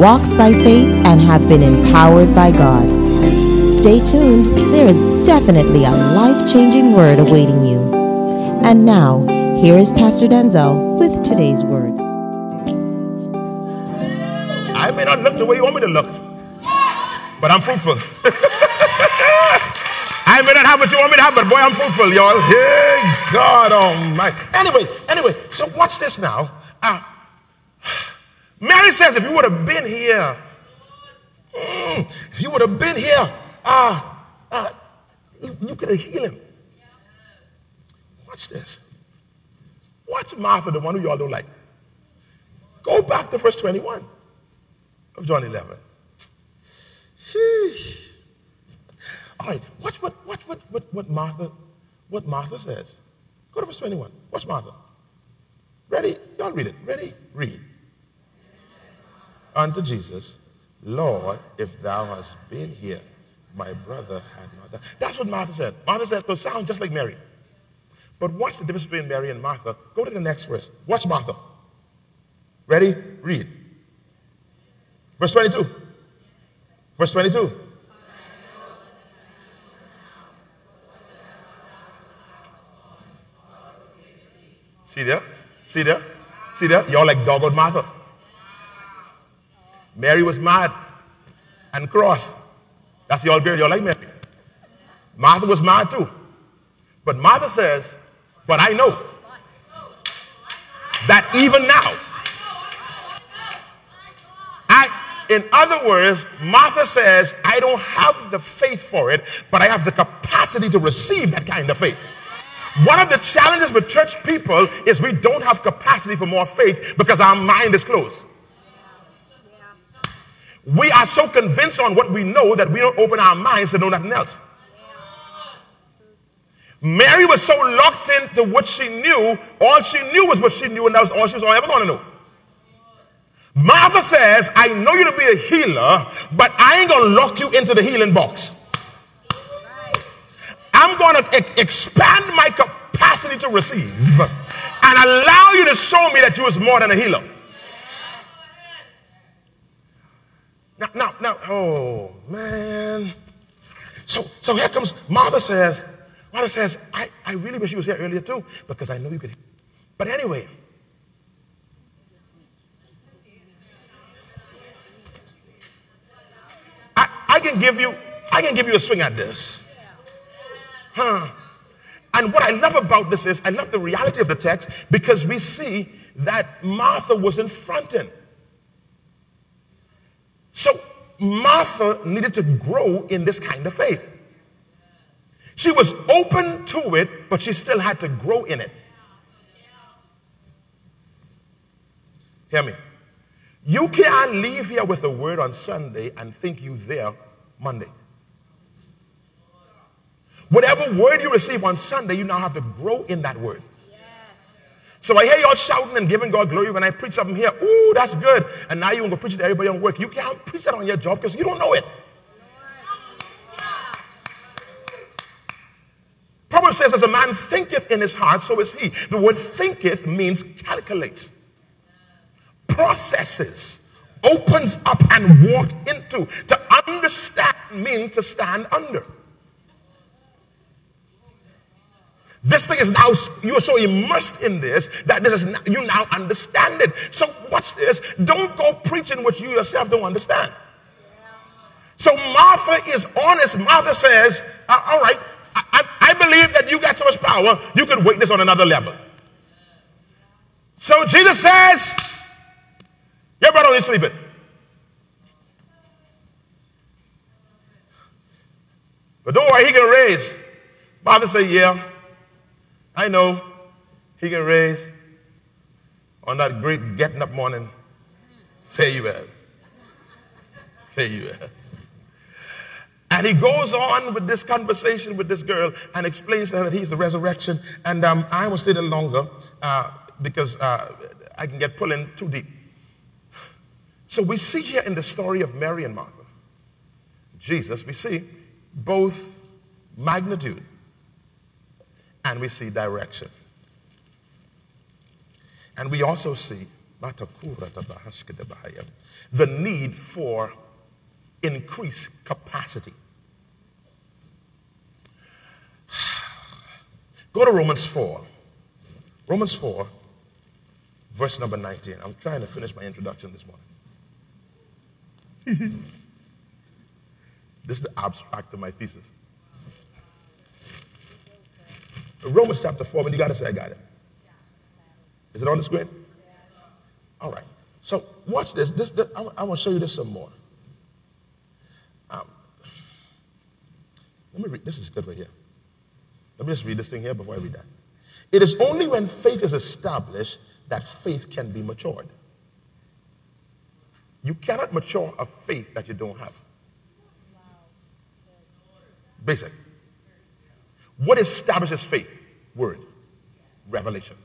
walks by faith, and have been empowered by God. Stay tuned, there is definitely a life changing word awaiting you. And now, here is Pastor Denczil with today's word. I may not look the way you want me to look, but I'm fruitful. I may not have what you want me to have, but boy, I'm fruitful, y'all. Hey, God Almighty. Anyway, anyway, so watch this now. Uh, Mary says, if you would have been here, mm, if you would have been here, uh, uh, you, could have healed him. Watch this. Watch Martha, the one who y'all don't like. Go back to verse 21 of John 11. Sheesh. All right, watch what, watch what, what, what Martha, what Martha says. Go to verse 21. Watch Martha. Ready? Y'all read it. Ready? Read unto Jesus, Lord, if thou hast been here, my brother had not died. That's what Martha said. Martha said, "It sound just like Mary. But what's the difference between Mary and Martha? Go to the next verse. Watch Martha. Ready? Read. Verse 22. Verse 22. See there? See there? See there? Y'all like dogged Martha. Mary was mad and cross. That's the old girl. You're like Mary. Martha was mad too. But Martha says, But I know that even now, I, in other words, Martha says, I don't have the faith for it, but I have the capacity to receive that kind of faith. One of the challenges with church people is we don't have capacity for more faith because our mind is closed. We are so convinced on what we know that we don't open our minds to know nothing else. Mary was so locked into what she knew, all she knew was what she knew, and that was all she was ever going to know. Martha says, I know you to be a healer, but I ain't going to lock you into the healing box. I'm going to e- expand my capacity to receive and allow you to show me that you is more than a healer. Now, now, now, oh man. So, so here comes Martha says, Martha says, I, I really wish you was here earlier too, because I know you could. But anyway, I, I can give you, I can give you a swing at this. Huh. And what I love about this is I love the reality of the text because we see that Martha was in front end. So Martha needed to grow in this kind of faith. She was open to it, but she still had to grow in it. Hear me. You can't leave here with a word on Sunday and think you're there Monday. Whatever word you receive on Sunday, you now have to grow in that word. So I hear y'all shouting and giving God glory when I preach something here. Ooh, that's good. And now you want to preach it to everybody on work. You can't preach that on your job because you don't know it. Proverbs says, as a man thinketh in his heart, so is he. The word thinketh means calculate, processes, opens up and walk into. To understand means to stand under. This thing is now, you are so immersed in this that this is, now, you now understand it. So watch this. Don't go preaching what you yourself don't understand. So Martha is honest. Martha says, uh, all right, I, I, I believe that you got so much power, you could wait this on another level. So Jesus says, Your brother is sleeping. But don't worry, he can raise. Martha say, Yeah, I know he can raise on that great getting up morning. Fare you well. Fare you well. And he goes on with this conversation with this girl and explains to her that he's the resurrection. And um, I will stay there longer uh, because uh, I can get pulling too deep. So we see here in the story of Mary and Martha, Jesus, we see both magnitude and we see direction. And we also see the need for increased capacity. Go to Romans 4. Romans 4, verse number 19. I'm trying to finish my introduction this morning. this is the abstract of my thesis. Romans chapter 4, but you got to say, I got it. Is it on the screen? All right. So watch this. this, this I, I want to show you this some more. Um, let me read. This is good right here. Let me just read this thing here before I read that. It is only when faith is established that faith can be matured. You cannot mature a faith that you don't have. Basic. What establishes faith? Word. Revelation.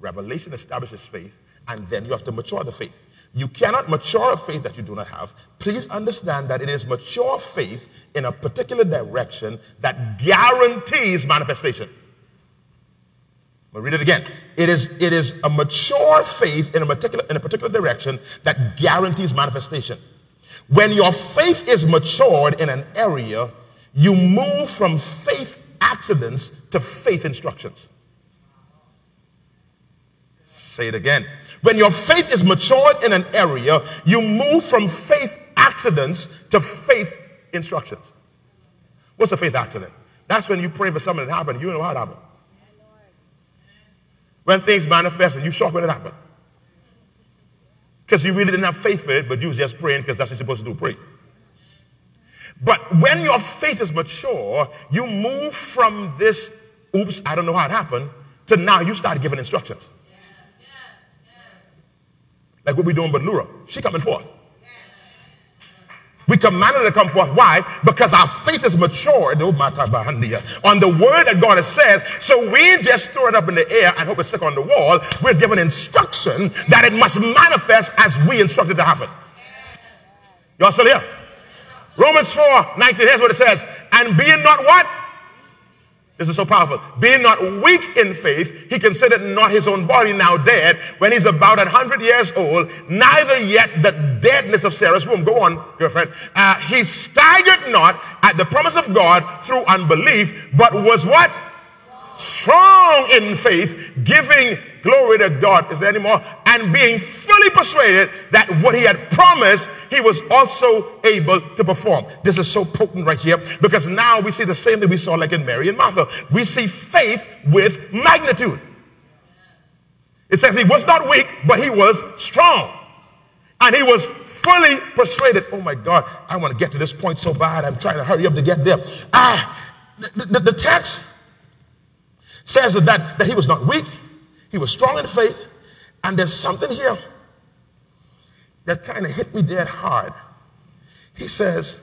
Revelation establishes faith, and then you have to mature the faith. You cannot mature a faith that you do not have. Please understand that it is mature faith in a particular direction that guarantees manifestation. I'll read it again. It is, it is a mature faith in a, particular, in a particular direction that guarantees manifestation. When your faith is matured in an area, you move from faith accidents to faith instructions. Say it again. When your faith is matured in an area, you move from faith accidents to faith instructions. What's a faith accident? That's when you pray for something to happen, you don't know how it happened. When things manifest and you shocked when it happened. Because you really didn't have faith for it, but you was just praying because that's what you're supposed to do, pray. But when your faith is mature, you move from this, oops, I don't know how it happened, to now you start giving instructions. Like what we doing with Lura. She coming forth. We command her to come forth. Why? Because our faith is matured oh, on the word that God has said. So we just throw it up in the air and hope it stick on the wall. We're given instruction that it must manifest as we instructed to happen. Y'all still here? Romans 4 19, here's what it says. And being not what? This is so powerful. Being not weak in faith, he considered not his own body now dead when he's about a hundred years old, neither yet the deadness of Sarah's womb. Go on, girlfriend. Uh, he staggered not at the promise of God through unbelief, but was what? Strong in faith, giving glory to God. Is there any more? And being fully persuaded that what he had promised, he was also able to perform. This is so potent right here because now we see the same thing we saw like in Mary and Martha. We see faith with magnitude. It says he was not weak, but he was strong. And he was fully persuaded. Oh my God, I want to get to this point so bad. I'm trying to hurry up to get there. Ah, the, the, the text says that, that he was not weak, he was strong in faith. And there's something here that kind of hit me dead hard. He says,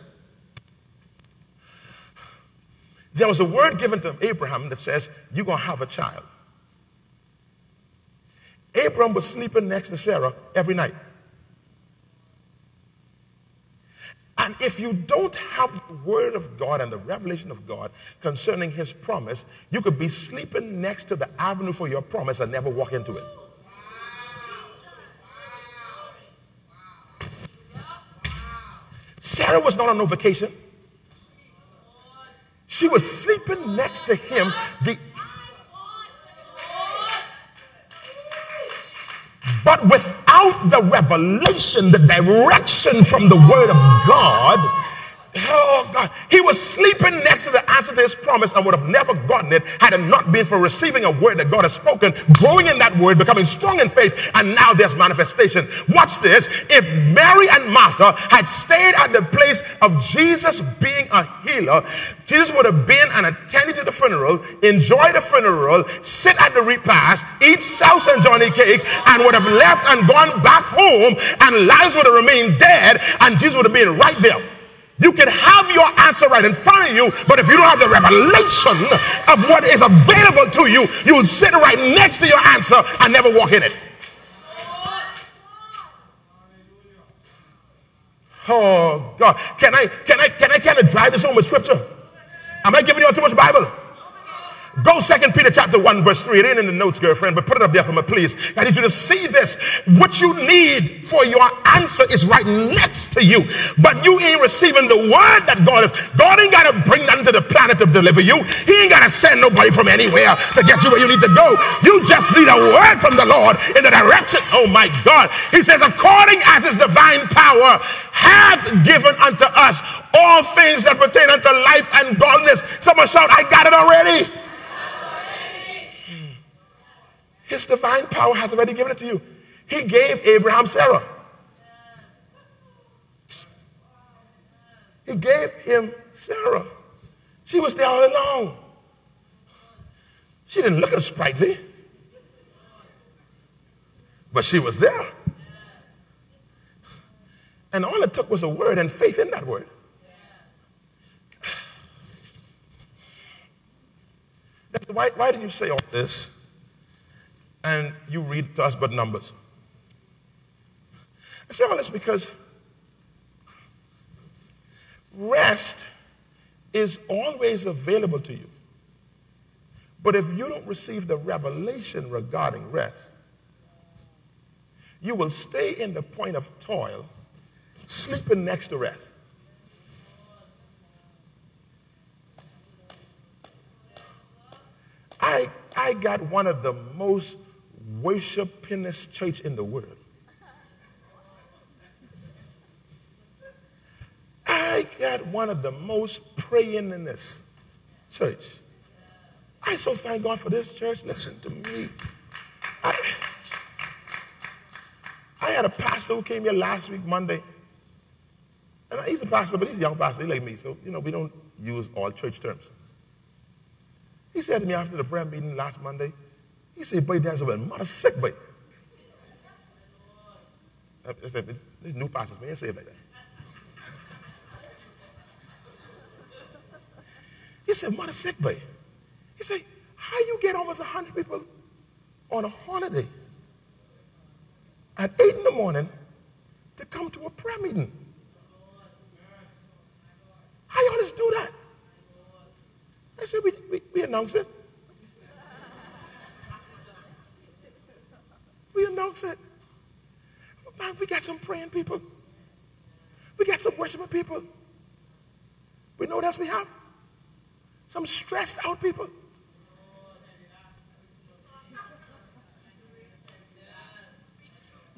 There was a word given to Abraham that says, You're going to have a child. Abraham was sleeping next to Sarah every night. And if you don't have the word of God and the revelation of God concerning his promise, you could be sleeping next to the avenue for your promise and never walk into it. Sarah was not on no vacation. She was sleeping next to him the But without the revelation, the direction from the Word of God, Oh God, he was sleeping next to the answer to his promise and would have never gotten it had it not been for receiving a word that God has spoken, growing in that word, becoming strong in faith, and now there's manifestation. Watch this. If Mary and Martha had stayed at the place of Jesus being a healer, Jesus would have been and attended to the funeral, enjoy the funeral, sit at the repast, eat sauce and Johnny cake, and would have left and gone back home, and Lazarus would have remained dead, and Jesus would have been right there. You can have your answer right in front of you, but if you don't have the revelation of what is available to you, you will sit right next to your answer and never walk in it. Oh God. Can I can I can I kind of drive this home with scripture? Am I giving you too much Bible? Go Second Peter chapter 1, verse 3. It ain't in the notes, girlfriend, but put it up there for me, please. I need you to see this. What you need for your answer is right next to you. But you ain't receiving the word that God is. God ain't got to bring nothing to the planet to deliver you. He ain't got to send nobody from anywhere to get you where you need to go. You just need a word from the Lord in the direction. Oh my God. He says, according as his divine power hath given unto us all things that pertain unto life and godliness. Someone shout, I got it already. His divine power hath already given it to you. He gave Abraham Sarah. He gave him Sarah. She was there all alone. She didn't look as sprightly, but she was there. And all it took was a word and faith in that word. Why, why did you say all this? And you read to us but numbers. I say all this because rest is always available to you. But if you don't receive the revelation regarding rest, you will stay in the point of toil, sleeping next to rest. I, I got one of the most worshipingest church in the world. I got one of the most praying in this church. I so thank God for this church. Listen to me. I, I had a pastor who came here last week, Monday. And he's a pastor, but he's a young pastor. He's like me. So, you know, we don't use all church terms. He said to me after the prayer meeting last Monday, he said, boy, there's a mother sick, boy. This new pastors, man, say it like that. He said, mother sick, boy. He said, how you get almost 100 people on a holiday at 8 in the morning to come to a prayer meeting? How y'all just do that? I said, we, we, we announce it. We announce it. Man, we got some praying people. We got some worshiping people. We know what else we have? Some stressed out people.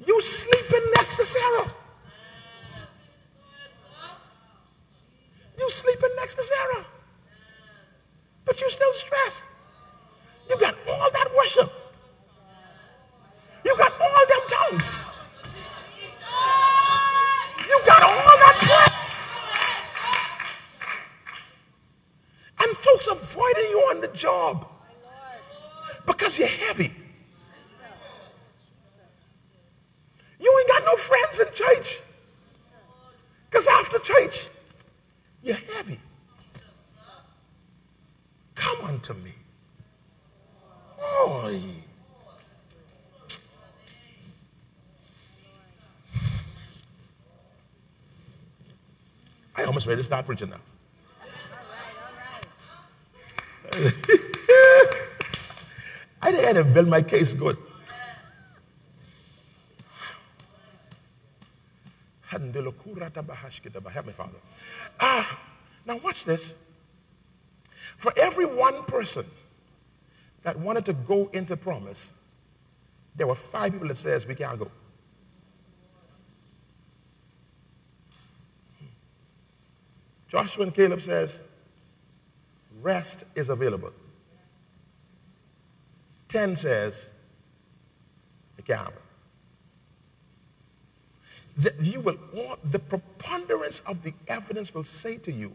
You sleeping next to Sarah. You sleeping next to Sarah. But you still stressed. You got all that worship. You got all them tongues. You got all that prayer. And folks avoiding you on the job because you're heavy. You ain't got no friends in church. Because after church, you're heavy. Come unto me. Oh, I almost ready to start preaching now. I had to build my case good. Help me, Father. Ah, now watch this. For every one person that wanted to go into promise, there were five people that says we can't go. Joshua and Caleb says, rest is available. 10 says, it can't happen. You will, the preponderance of the evidence will say to you,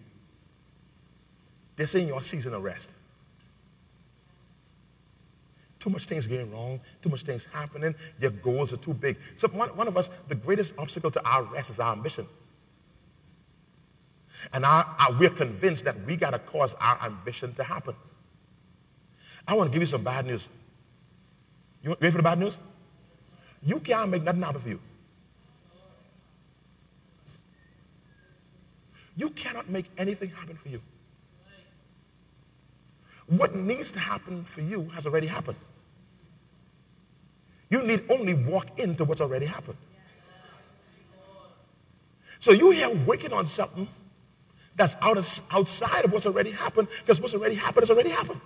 this ain't your season of rest. Too much things going wrong, too much things happening, your goals are too big. So one, one of us, the greatest obstacle to our rest is our ambition. And we're convinced that we got to cause our ambition to happen. I want to give you some bad news. You ready for the bad news? You can't make nothing happen for you. You cannot make anything happen for you. What needs to happen for you has already happened. You need only walk into what's already happened. So you here working on something that's out of, outside of what's already happened because what's already happened has already happened.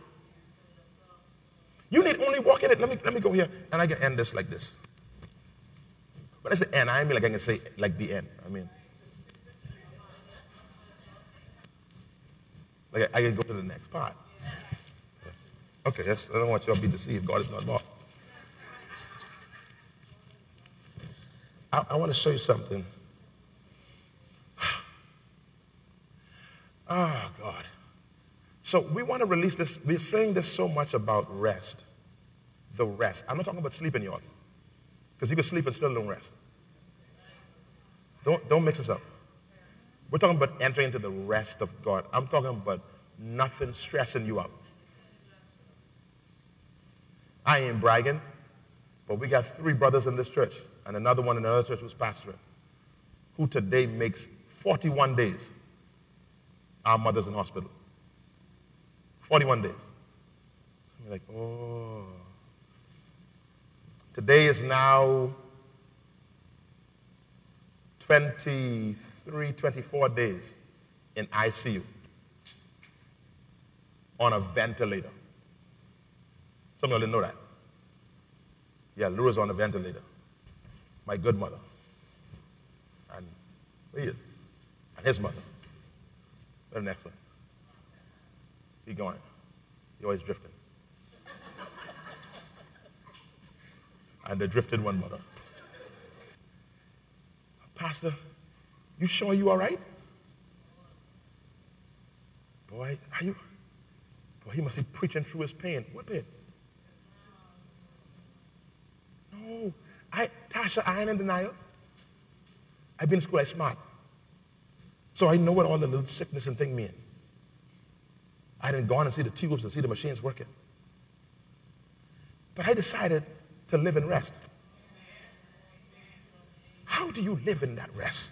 You need only walk in it. Let me, let me go here and I can end this like this. When I say end, I mean like I can say like the end. I mean, like I, I can go to the next part. Okay, yes, I don't want y'all to be deceived. God is not bought. I, I want to show you something. Oh, God. So we want to release this. We're saying this so much about rest. The rest. I'm not talking about sleeping, y'all. Because you can sleep and still don't rest. Don't, don't mix this up. We're talking about entering into the rest of God. I'm talking about nothing stressing you out. I ain't bragging, but we got three brothers in this church and another one in another church who's pastoring, who today makes 41 days our mother's in hospital. 41 days. So I'm like, oh. Today is now 23, 24 days in ICU on a ventilator. Some of y'all didn't know that. Yeah, Laura's on a ventilator. My good mother. And he is. And his mother. The next one. Keep going. You're always drifting. and the drifted one mother. Pastor, you sure you all right? Boy, are you? Boy, he must be preaching through his pain. What pain? No. I, Tasha, I ain't in denial. I've been in school, I'm smart. So I know what all the little sickness and thing mean. I didn't go on and see the tubes and see the machines working. But I decided to live in rest. How do you live in that rest?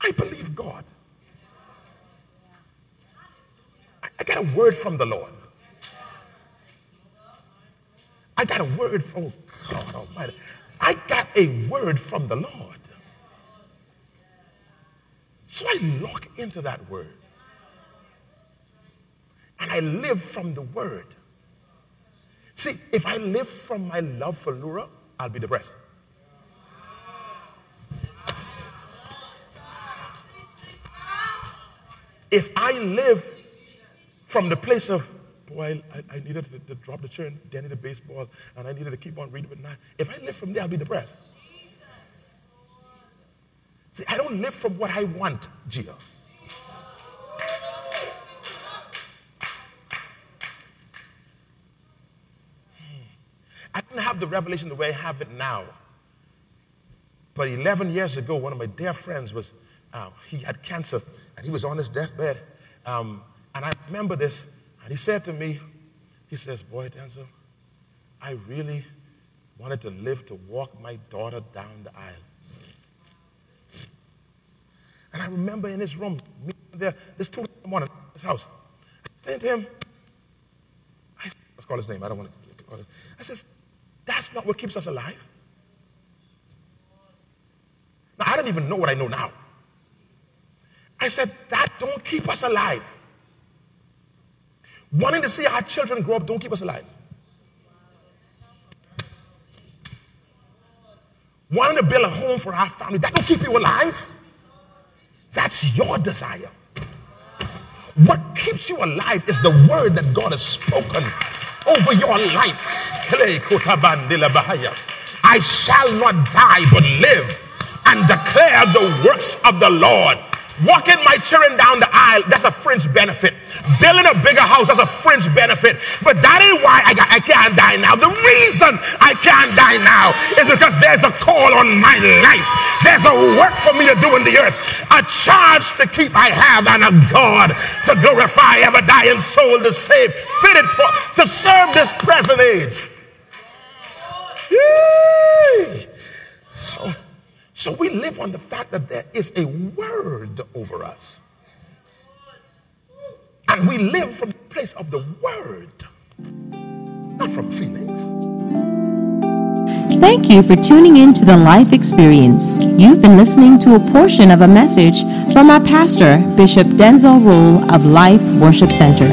I believe God. I, I got a word from the Lord. I got a word from Oh, God Almighty. I got a word from the Lord. So I lock into that word. And I live from the word. See, if I live from my love for Laura, I'll be depressed. If I live from the place of, boy, I, I needed to, to, drop the chair and Danny the baseball, and I needed to keep on reading at night. If I live from there, I'll be depressed. See, I don't live from what I want, Gia. I didn't have the revelation the way I have it now. But 11 years ago, one of my dear friends was, uh, he had cancer and he was on his deathbed. Um, and I remember this. And he said to me, he says, Boy, Denczil, I really wanted to live to walk my daughter down the aisle. And I remember in this room, me there, this two in the morning, this house. I said to him, I, let's call his name. I don't want to call it. I says, that's not what keeps us alive. Now, I don't even know what I know now. I said, that don't keep us alive. Wanting to see our children grow up don't keep us alive. Wanting to build a home for our family, that don't keep you alive. That's your desire. What keeps you alive is the word that God has spoken over your life. I shall not die but live and declare the works of the Lord. Walking my children down the aisle, that's a fringe benefit. Building a bigger house, that's a fringe benefit. But that ain't why I, I can't die now. The reason I can't die now is because there's a call on my life. There's a work for me to do in the earth, a charge to keep I have, and a God to glorify, ever dying soul to save, fitted for to serve this present age. Yay! So so we live on the fact that there is a word over us. And we live from the place of the word, not from feelings. Thank you for tuning in to the Life Experience. You've been listening to a portion of a message from our pastor, Bishop Denczil Rolle of Life Worship Center.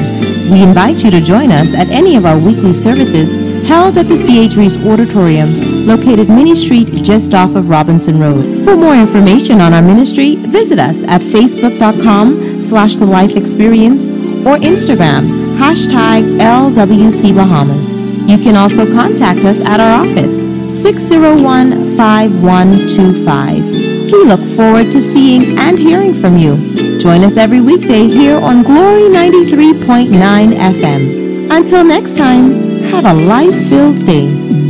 We invite you to join us at any of our weekly services held at the C.H. Reeves Auditorium, located Minnie Street just off of Robinson Road. For more information on our ministry, visit us at facebook.com slash the life experience or Instagram, hashtag LWC Bahamas. You can also contact us at our office, 601 5125. We look forward to seeing and hearing from you. Join us every weekday here on Glory 93.9 FM. Until next time, have a life filled day.